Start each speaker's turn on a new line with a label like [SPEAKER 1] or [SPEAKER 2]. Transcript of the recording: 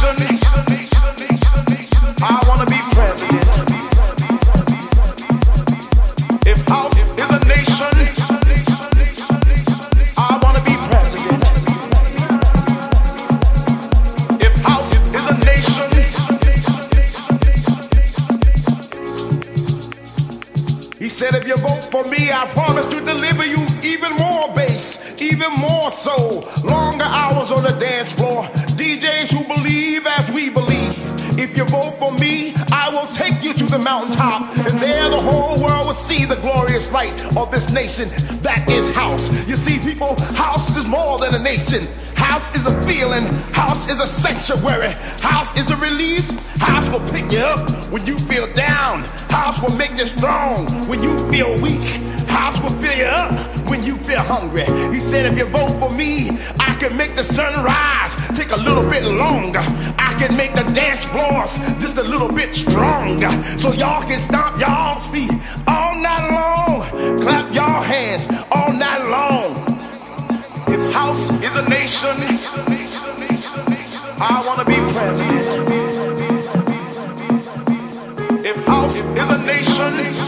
[SPEAKER 1] If house is a nation, I wanna be president. If house is a nation, I wanna be president. If house is a nation, he said, if you vote for me, I promise to deliver you even more bass, even more soul, longer hours on the dance to the mountaintop, and there the whole world will see the glorious light of this nation that is house. You see, people, house is more than a nation. House is a feeling. House is a sanctuary. House is a release. House will pick you up when you feel down. House will make you strong when you feel weak. House will fill you up when you feel hungry. He said, if you vote for me, I can make the sun rise, take a little bit longer. I can make the dance floors just a little bit stronger. So y'all can stomp y'all's feet all night long. Clap y'all hands all night long. If house is a nation, I wanna be president. If house is a nation,